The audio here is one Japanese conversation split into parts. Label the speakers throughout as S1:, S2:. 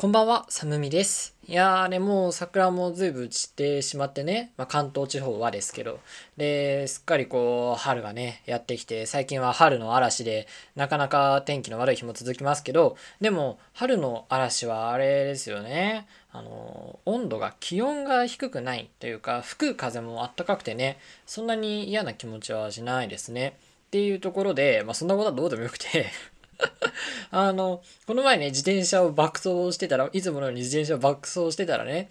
S1: こんばんは、サムミです。いやーね、もう桜もずいぶん散ってしまってね、まあ、関東地方はですけど、で、すっかりこう、春がね、やってきて、最近は春の嵐で、なかなか天気の悪い日も続きますけど、でも、春の嵐はあれですよね、あの、温度が、気温が低くないというか、吹く風もあったかくてね、そんなに嫌な気持ちはしないですね。っていうところで、まあ、そんなことはどうでもよくて。あの、この前ね、自転車を爆走してたら、いつものように自転車を爆走してたらね、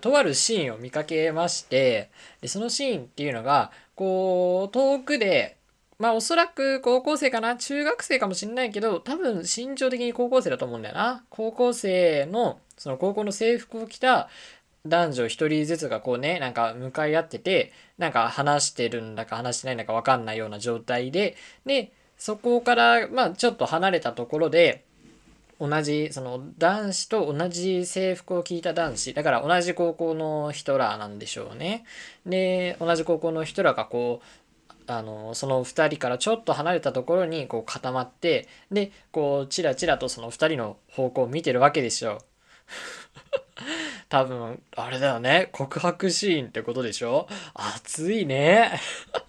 S1: とあるシーンを見かけまして、で、そのシーンっていうのが、こう、遠くで、まあおそらく高校生かな中学生かもしんないけど、多分身長的に高校生だと思うんだよな。高校生の、その高校の制服を着た男女一人ずつがこうね、なんか向かい合ってて、なんか話してるんだか話してないんだかわかんないような状態で、で、そこから、まあ、ちょっと離れたところで、同じ、その男子と同じ制服を着いた男子、だから同じ高校の人らなんでしょうね。で、同じ高校の人らがこう、あの、その2人からちょっと離れたところにこう固まって、で、こう、チラチラとその2人の方向を見てるわけでしょ。多分、あれだよね。告白シーンってことでしょ熱いね。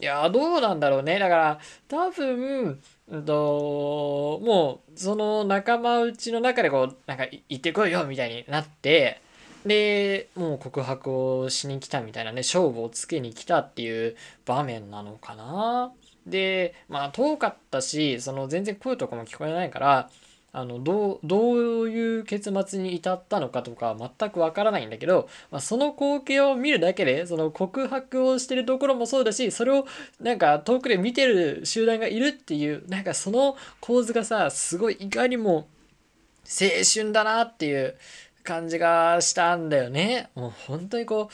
S1: いや、どうなんだろうね。だから、多分、うんと、もう、その仲間内の中でこう、なんか、行ってこいよみたいになって、で、もう告白をしに来たみたいなね、勝負をつけに来たっていう場面なのかな。で、まあ遠かったし、その全然声とかも聞こえないから、あのどうどういう結末に至ったのかとか全くわからないんだけど、まあ、その光景を見るだけでその告白をしてるところもそうだしそれをなんか遠くで見てる集団がいるっていうなんかその構図がさすごいいかにも青春だなっていう感じがしたんだよね。もう本当にこ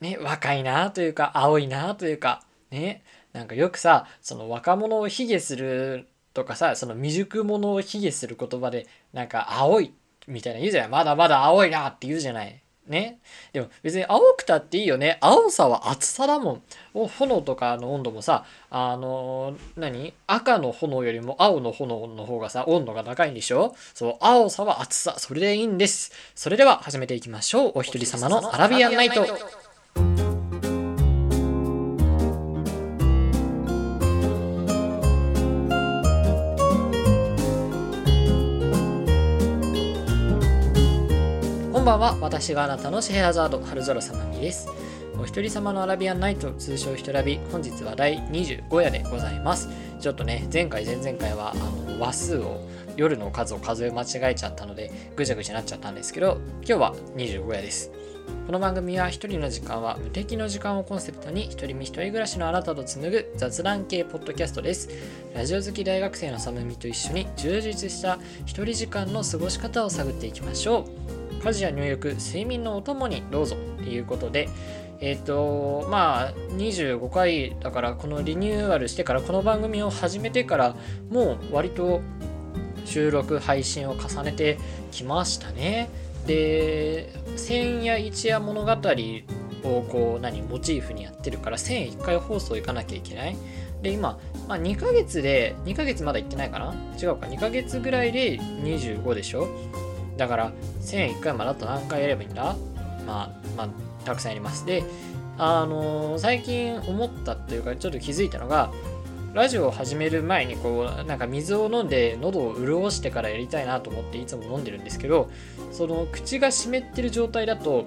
S1: うね若いなというか青いなというかねなんかよくさその若者を卑下するとかさその未熟者を卑下する言葉でなんか青いみたいな言うじゃないまだまだ青いなって言うじゃないね。でも別に青くたっていいよね。青さは熱さだもん。炎とかの温度もさ、あのー、何？赤の炎よりも青の炎の方がさ、温度が高いんでしょ？そう、青さは熱さ。それでいいんです。それでは始めていきましょう。お一人様のアラビアンナイト。ばんは私があなたのシェアザード春空様みですお一人様のアラビアンナイト通称ひとラビ本日は第25夜でございますちょっとね前回前々回はあの話数を夜の数を数え間違えちゃったのでぐちゃぐちゃなっちゃったんですけど今日は25夜ですこの番組は一人の時間は無敵の時間をコンセプトに一人身一人暮らしのあなたと紡ぐ雑談系ポッドキャストです。ラジオ好き大学生のサムミと一緒に充実した一人時間の過ごし方を探っていきましょう。家事や入浴、睡眠のお供にどうぞっていうことで、えっ、ー、と、まあ、25回だから、このリニューアルしてから、この番組を始めてから、もう割と収録、配信を重ねてきましたね。で、千夜一夜物語をこう、何、モチーフにやってるから、1001回放送行かなきゃいけない。で、今、まあ、2ヶ月で、2ヶ月まだ行ってないかな？違うか、2ヶ月ぐらいで25でしょ？だから1000 1回まであと何回やればいいんだ？まあ、まあ、たくさんやります。で、あのー、最近思ったっていうか、ちょっと気づいたのが、ラジオを始める前にこうなんか水を飲んで喉を潤してからやりたいなと思っていつも飲んでるんですけどその口が湿ってる状態だと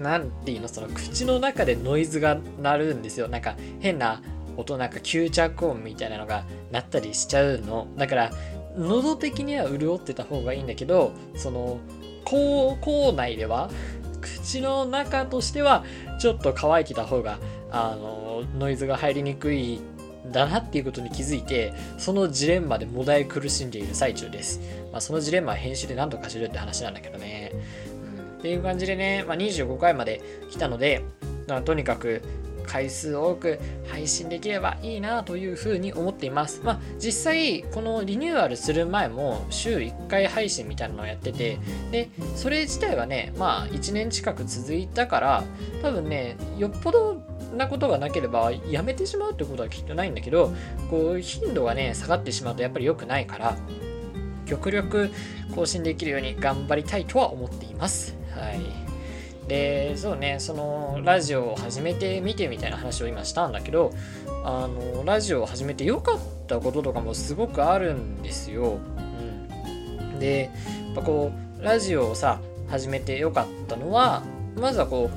S1: 何ていうの？その口の中でノイズが鳴るんですよ。なんか変な音なんか吸着音みたいなのが鳴ったりしちゃうの。だから喉的には潤ってた方がいいんだけどその口口内では口の中としてはちょっと乾いてた方があのノイズが入りにくいだなっていうことに気づいてそのジレンマでもだえ苦しんでいる最中です、まあ、そのジレンマは編集で何とかしろって話なんだけどね、うん、っていう感じでね、まあ、25回まで来たのでとにかく回数多く配信できればいいなというふうに思っています。まあ実際このリニューアルする前も週1回配信みたいなのをやっててでそれ自体はねまあ1年近く続いたから多分ねよっぽどなことがなければやめてしまうってことはきっとないんだけどこう頻度がね下がってしまうとやっぱり良くないから極力更新できるように頑張りたいとは思っています。はい。で、そうね、そのラジオを始めてみてみたいな話を今したんだけど、あの、ラジオを始めて良かったこととかもすごくあるんですよ。うん。で、やっぱこう、ラジオをさ、始めて良かったのは、まずはこ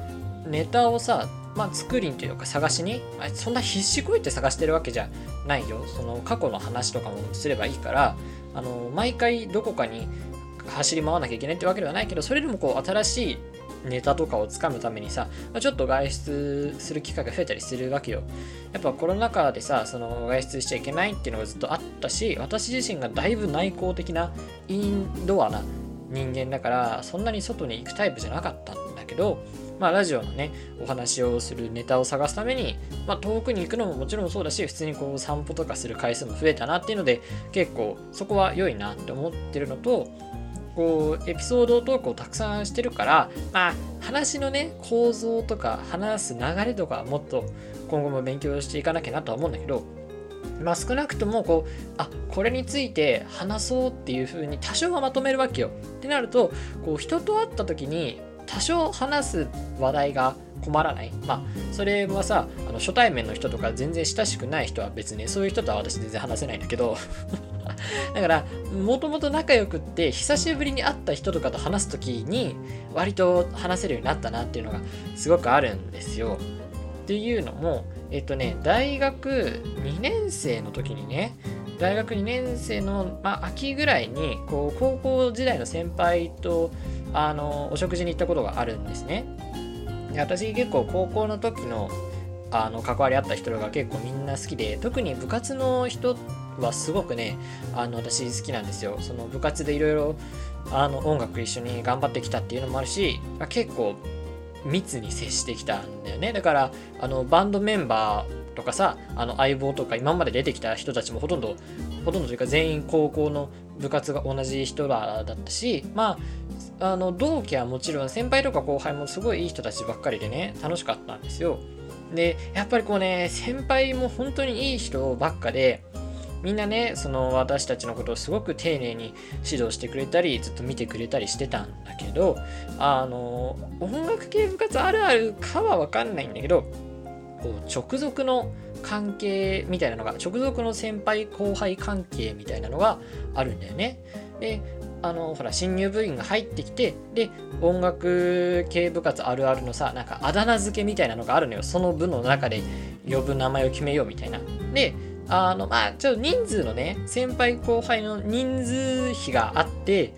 S1: う、ネタをさ、まあ、作りにというか探しにそんな必死こいて探してるわけじゃないよその過去の話とかもすればいいからあの毎回どこかに走り回らなきゃいけないってわけではないけどそれでもこう新しいネタとかをつかむためにさ、ちょっと外出する機会が増えたりするわけよ。やっぱコロナ禍でさ、その外出しちゃいけないっていうのがずっとあったし、私自身がだいぶ内向的なインドアな人間だから、そんなに外に行くタイプじゃなかったんだけど、まあ、ラジオのね、お話をするネタを探すために、まあ、遠くに行くのももちろんそうだし、普通にこう散歩とかする回数も増えたなっていうので、結構そこは良いなって思ってるのと、こう、エピソードトークをたくさんしてるから、まあ、話のね、構造とか、話す流れとか、もっと今後も勉強していかなきゃなとは思うんだけど、まあ少なくともこうあこれについて話そうっていう風に多少はまとめるわけよってなるとこう人と会った時に多少話す話題が困らない。まあ、それはさ、あの初対面の人とか全然親しくない人は別に、そういう人とは私全然話せないんだけど、だから、もともと仲良くって、久しぶりに会った人とかと話す時に、割と話せるようになったなっていうのがすごくあるんですよ。っていうのも、えっとね、大学2年生の時にね、大学2年生の、まあ、秋ぐらいにこう高校時代の先輩とあのお食事に行ったことがあるんですね。で私結構高校の時のあの関わりあった人が結構みんな好きで特に部活の人はすごくねあの私好きなんですよ。その部活でいろいろ音楽一緒に頑張ってきたっていうのもあるし結構密に接してきたんだよねだからあのバンドメンバーとかさあの相棒とか今まで出てきた人たちもほとんどほとんどというか全員高校の部活が同じ人らだったしまああの同期はもちろん先輩とか後輩もすごいいい人たちばっかりでね楽しかったんですよでやっぱりこうね先輩も本当にいい人ばっかでみんなねその私たちのことをすごく丁寧に指導してくれたりずっと見てくれたりしてたんだけどあの音楽系部活あるあるかは分かんないんだけどこう直属の関係みたいなのが直属の先輩後輩関係みたいなのがあるんだよね。であのほら新入部員が入ってきてで音楽系部活あるあるのさなんかあだ名付けみたいなのがあるのよその部の中で呼ぶ名前を決めようみたいな。であの、まあ、ちょっと人数のね、先輩後輩の人数比があって、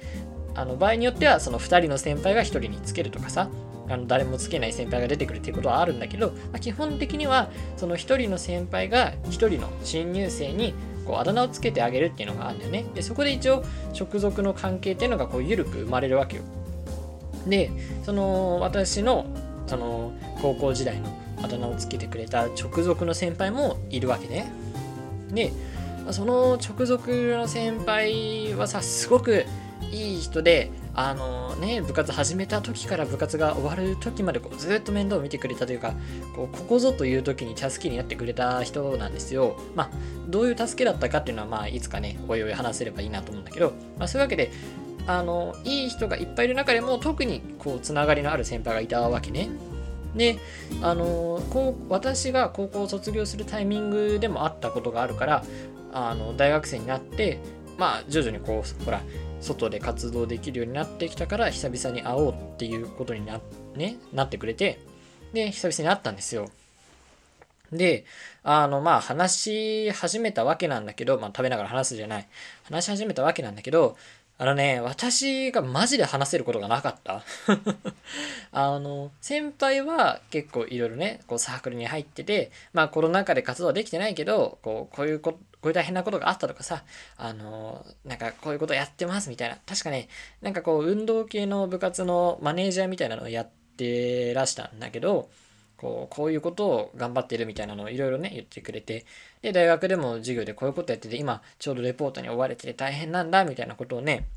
S1: あの場合によってはその2人の先輩が1人につけるとかさ、あの誰もつけない先輩が出てくるっていうことはあるんだけど、まあ、基本的にはその1人の先輩が1人の新入生にこうあだ名をつけてあげるっていうのがあるんだよね。で、そこで一応直属の関係っていうのがこう緩く生まれるわけよ。で、その私のその高校時代のあだ名をつけてくれた直属の先輩もいるわけね。で、その直属の先輩はさ、すごくいい人で、あのね、部活始めた時から部活が終わる時までこうずっと面倒を見てくれたというか、こうここぞという時に助けになってくれた人なんですよ。まあ、どういう助けだったかっていうのは、まあ、いつかね、おいおい話せればいいなと思うんだけど、まあ、そういうわけで、あの、いい人がいっぱいいる中でも、特にこう、つながりのある先輩がいたわけね。で、あのこう私が高校を卒業するタイミングでもあったことがあるからあの大学生になってまあ徐々にこうほら外で活動できるようになってきたから久々に会おうっていうことにな,、ね、なってくれてで久々に会ったんですよで、あの、まあ、話し始めたわけなんだけど、まあ、食べながら話すじゃない。話し始めたわけなんだけど、あのね、私がマジで話せることがなかった。あの、先輩は結構いろいろね、こうサークルに入ってて、まあコロナ禍で活動できてないけど、こう、こういうこ、こういう大変なことがあったとかさ、あの、なんかこういうことやってますみたいな。確かね、なんかこう、運動系の部活のマネージャーみたいなのをやってらしたんだけど、こう、こういうことを頑張ってるみたいなのをいろいろね、言ってくれて、で、大学でも授業でこういうことやってて、今、ちょうどレポートに追われてて大変なんだ、みたいなことをね、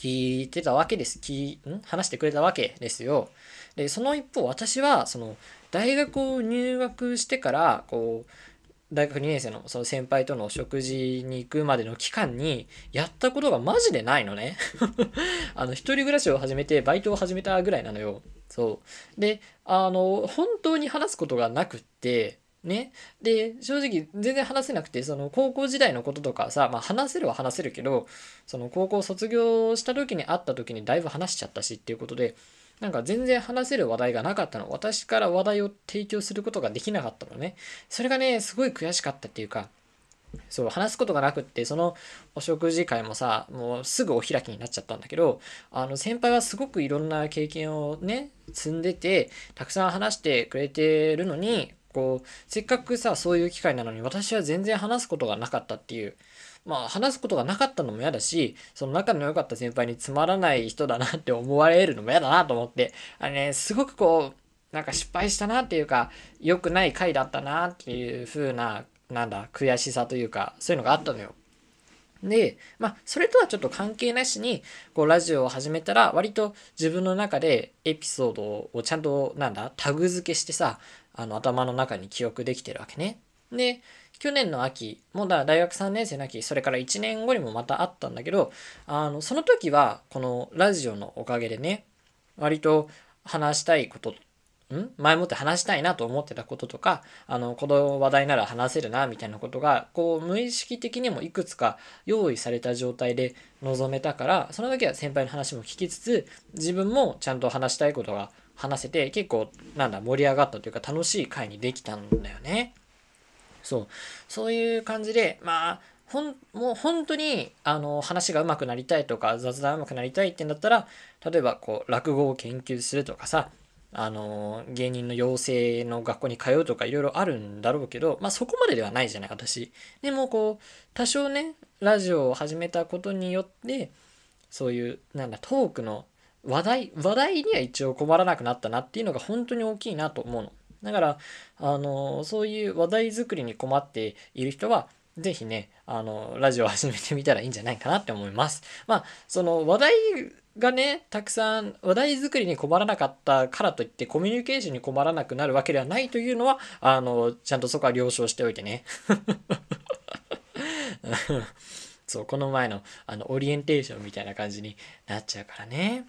S1: 聞いてたわけです。聞ん？話してくれたわけですよ。で、その一方、私は、その、大学を入学してから、こう、大学2年生のその先輩との食事に行くまでの期間にやったことがマジでないのね あの一人暮らしを始めてバイトを始めたぐらいなのよそうであの本当に話すことがなくってね。で、正直全然話せなくて、その高校時代のこととかさ、まあ話せるは話せるけど、その高校卒業した時に会った時にだいぶ話しちゃったしっていうことで、なんか全然話せる話題がなかったの。私から話題を提供することができなかったのね。それがね、すごい悔しかったっていうか、そう、話すことがなくって、そのお食事会もさ、もうすぐお開きになっちゃったんだけど、あの、先輩はすごくいろんな経験をね、積んでて、たくさん話してくれてるのに、こう、せっかくさ、そういう機会なのに、私は全然話すことがなかったっていう、まあ、話すことがなかったのも嫌だし、その仲の良かった先輩につまらない人だなって思われるのも嫌だなと思って、あれね、すごくこう、なんか失敗したなっていうか、良くない回だったなっていう風な、なんだ、悔しさというか、そういうのがあったのよ。で、まあ、それとはちょっと関係なしに、こう、ラジオを始めたら、割と自分の中でエピソードをちゃんと、なんだ、タグ付けしてさ、あの、頭の中に記憶できてるわけね。で、去年の秋、もうだ大学3年生の秋、それから1年後にもまたあったんだけど、あの、その時は、このラジオのおかげでね、割と話したいことん？前もって話したいなと思ってたこととか、あの、この話題なら話せるな、みたいなことが、こう、無意識的にもいくつか用意された状態で臨めたから、その時は先輩の話も聞きつつ、自分もちゃんと話したいことが話せて、結構、なんだ、盛り上がったというか楽しい回にできたんだよね。そう。そういう感じで、まあ、ほん、もう本当に、あの、話が上手くなりたいとか、雑談上手くなりたいってんだったら、例えば、こう、落語を研究するとかさ、あの芸人の養成の学校に通うとかいろいろあるんだろうけど、まあそこまでではないじゃない私。でもこう多少ねラジオを始めたことによってそういうなんだトークの話題話題には一応困らなくなったなっていうのが本当に大きいなと思うの。だからあのそういう話題作りに困っている人はぜひね、あの、ラジオを始めてみたらいいんじゃないかなって思います。まあ、その話題がね、たくさん話題作りに困らなかったからといってコミュニケーションに困らなくなるわけではないというのは、あの、ちゃんとそこは了承しておいてね。そう、この前のあのオリエンテーションみたいな感じになっちゃうからね。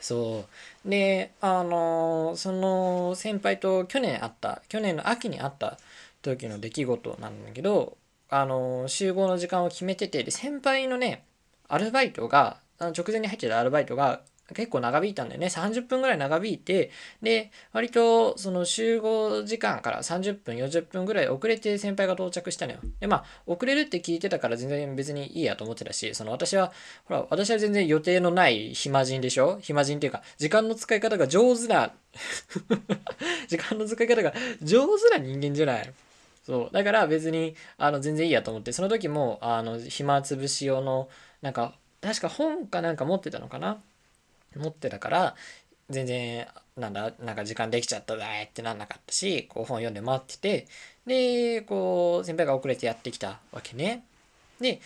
S1: そう。で、あの、その先輩と去年会った、去年の秋に会った時の出来事なんだけど、あの、集合の時間を決めてて、で、先輩のね、アルバイトが、あの直前に入ってたアルバイトが結構長引いたんだよね。30分ぐらい長引いて、で、割とその集合時間から30分、40分ぐらい遅れて先輩が到着したのよ。で、まあ、遅れるって聞いてたから全然別にいいやと思ってたし、その私は、ほら、私は全然予定のない暇人でしょ？暇人っていうか、時間の使い方が上手な 時間の使い方が上手な人間じゃない。そう。だから別に、あの、全然いいやと思って、その時も、あの、暇つぶし用の、なんか、確か本かなんか持ってたのかな？持ってたから全然なんだなんか時間できちゃっただってなんなかったしこう本読んで待っててでこう先輩が遅れてやってきたわけねで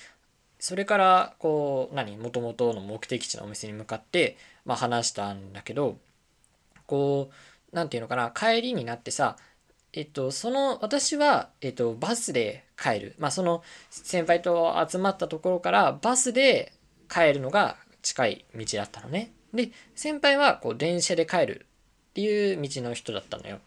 S1: それからこう何もともとの目的地のお店に向かって、まあ、話したんだけどこう何て言うのかな帰りになってさえっと、その、私は、えっと、バスで帰る。まあ、その、先輩と集まったところから、バスで帰るのが近い道だったのね。で、先輩はこう電車で帰るっていう道の人だったのよ。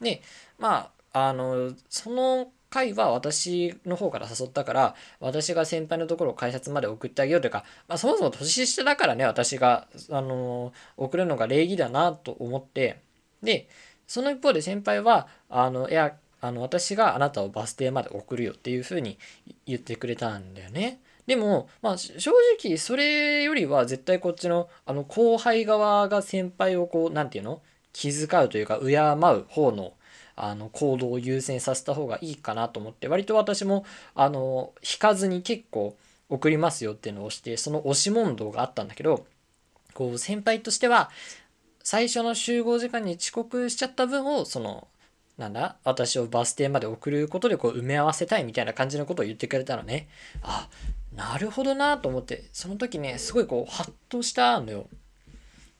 S1: で、まあ、あの、その回は私の方から誘ったから、私が先輩のところを改札まで送ってあげようというか、まあ、そもそも年下だからね、私が、あの、送るのが礼儀だなと思って、で、その一方で先輩は、あの、いや、あの、私があなたをバス停まで送るよっていうふうに言ってくれたんだよね。でも、まあ、正直それよりは絶対こっちのあの後輩側が先輩をこう何て言うの？気遣うというか敬う方のあの行動を優先させた方がいいかなと思って割と私もあの引かずに結構送りますよっていうのをしてその押し問答があったんだけどこう先輩としては最初の集合時間に遅刻しちゃった分をそのなんだ？私をバス停まで送ることでこう埋め合わせたいみたいな感じのことを言ってくれたのね。あなるほどなと思ってその時ねすごいこうハッとしたのよ。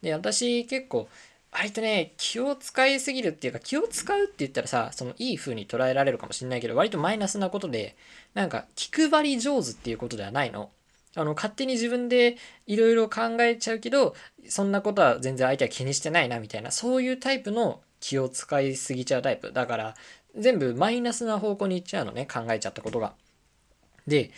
S1: で私結構割とね気を使いすぎるっていうか気を使うって言ったらさそのいい風に捉えられるかもしれないけど割とマイナスなことでなんか気配り上手っていうことではないの。あの勝手に自分でいろいろ考えちゃうけどそんなことは全然相手は気にしてないなみたいなそういうタイプの気を使いすぎちゃうタイプだから全部マイナスな方向に行っちゃうのね考えちゃったことが。で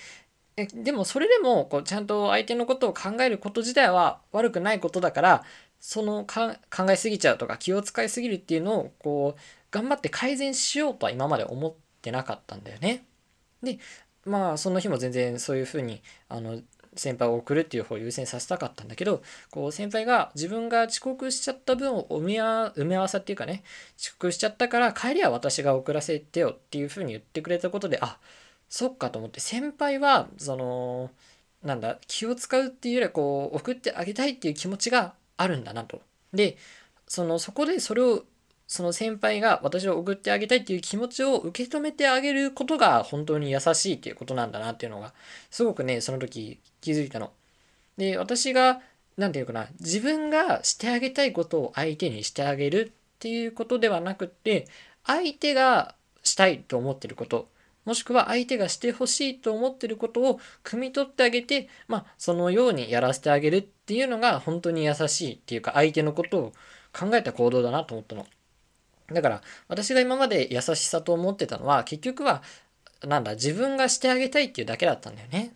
S1: えでもそれでもこうちゃんと相手のことを考えること自体は悪くないことだからその考えすぎちゃうとか気を使いすぎるっていうのをこう頑張って改善しようとは今まで思ってなかったんだよね。でまあその日も全然そういうふうにあの先輩を送るっていう方を優先させたかったんだけどこう先輩が自分が遅刻しちゃった分を埋め埋め合わせっていうかね遅刻しちゃったから帰りは私が遅らせてよっていうふうに言ってくれたことであそっかと思って先輩はそのなんだ気を使うっていうよりはこう送ってあげたいっていう気持ちがあるんだなと。でそのそこでそれをその先輩が私を送ってあげたいっていう気持ちを受け止めてあげることが本当に優しいっていうことなんだなっていうのがすごくねその時気づいたの。で私が何て言うかな自分がしてあげたいことを相手にしてあげるっていうことではなくって相手がしたいと思ってることもしくは相手がしてほしいと思ってることを汲み取ってあげて、まあ、そのようにやらせてあげるっていうのが本当に優しいっていうか相手のことを考えた行動だなと思ったの。だから私が今まで優しさと思ってたのは結局はなんだ自分がしてあげたいっていうだけだったんだよね。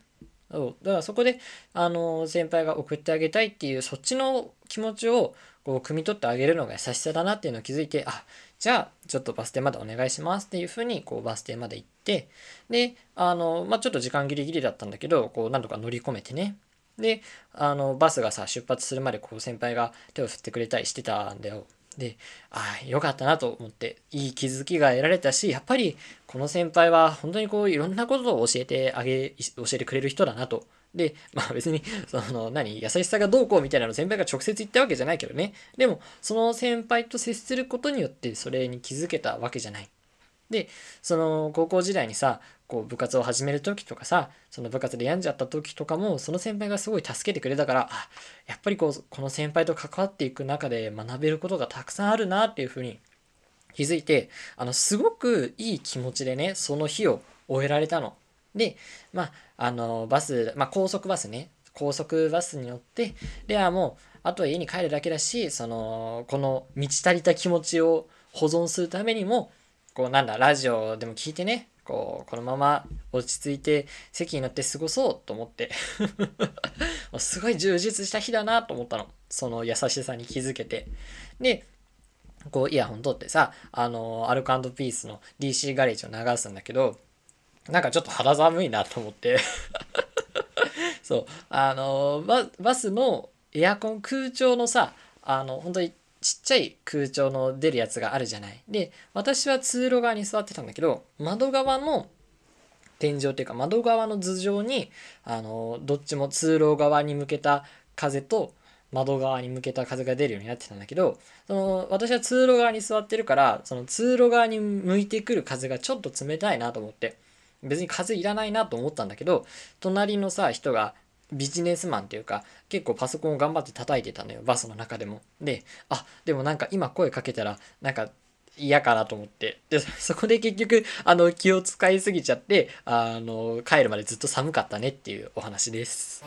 S1: そう。だからそこであの先輩が送ってあげたいっていうそっちの気持ちをこう汲み取ってあげるのが優しさだなっていうのを気づいてあじゃあちょっとバス停までお願いしますっていうふうにこうバス停まで行ってであのまあちょっと時間ギリギリだったんだけどこうなんとか乗り込めてね。であのバスがさ出発するまでこう先輩が手を振ってくれたりしてたんだよ。でああよかったなと思っていい気づきが得られたしやっぱりこの先輩は本当にこういろんなことを教えてあげ教えてくれる人だなとで、まあ別に、その、何、優しさがどうこうみたいなの先輩が直接言ったわけじゃないけどね。でも、その先輩と接することによってそれに気づけたわけじゃない。で、その高校時代にさ、こう部活を始める時とかさ、その部活で病んじゃった時とかも、その先輩がすごい助けてくれたから、あ、やっぱりこう、この先輩と関わっていく中で学べることがたくさんあるなっていうふうに気づいて、あの、すごくいい気持ちでね、その日を終えられたの。で、まあ、あの、バス、まあ、高速バスね、高速バスに乗って、ではもう、あとは家に帰るだけだし、その、この満ち足りた気持ちを保存するためにも、こう、なんだ、ラジオでも聞いてね、こう、このまま落ち着いて席に乗って過ごそうと思って すごい充実した日だなと思ったの。その優しさに気づけて。で、こうイヤホン取ってさ、あの、アルコピースの DC ガレージを流すんだけど、なんかちょっと肌寒いなと思って そうあのババスのエアコン空調のさあの本当にちっちゃい空調の出るやつがあるじゃない。で私は通路側に座ってたんだけど窓側の天井っていうか窓側の頭上にあのどっちも通路側に向けた風と窓側に向けた風が出るようになってたんだけどその私は通路側に座ってるからその通路側に向いてくる風がちょっと冷たいなと思って別に風いらないなと思ったんだけど隣のさ人がビジネスマンっていうか結構パソコンを頑張って叩いてたのよバスの中でもであでもなんか今声かけたらなんか嫌かなと思ってでそこで結局あの気を使いすぎちゃってあの帰るまでずっと寒かったねっていうお話です。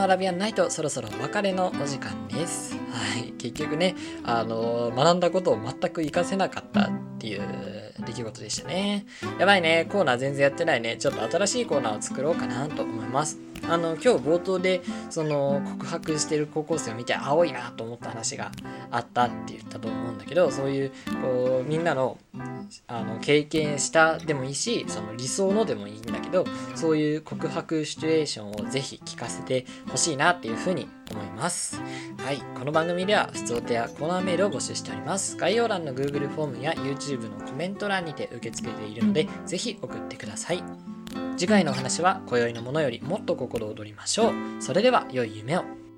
S1: のアラビアンナイトそろそろお別れのお時間です。はい、結局ね、あの学んだことを全く活かせなかったっていう出来事でしたね。やばいね、コーナー全然やってないね。ちょっと新しいコーナーを作ろうかなと思います。あの今日冒頭でその告白してる高校生を見て青いなと思った話があったって言ったと思うんだけどそういうこうみんなのあの経験したでもいいしその理想のでもいいんだけどそういう告白シチュエーションをぜひ聞かせてほしいなっていうふうに思います。はい、この番組では普通手やコーナーメールを募集しております。概要欄の Google フォームや YouTube のコメント欄にて受け付けているのでぜひ送ってください。次回のお話は今宵のものよりもっと心躍りましょう。それでは良い夢を。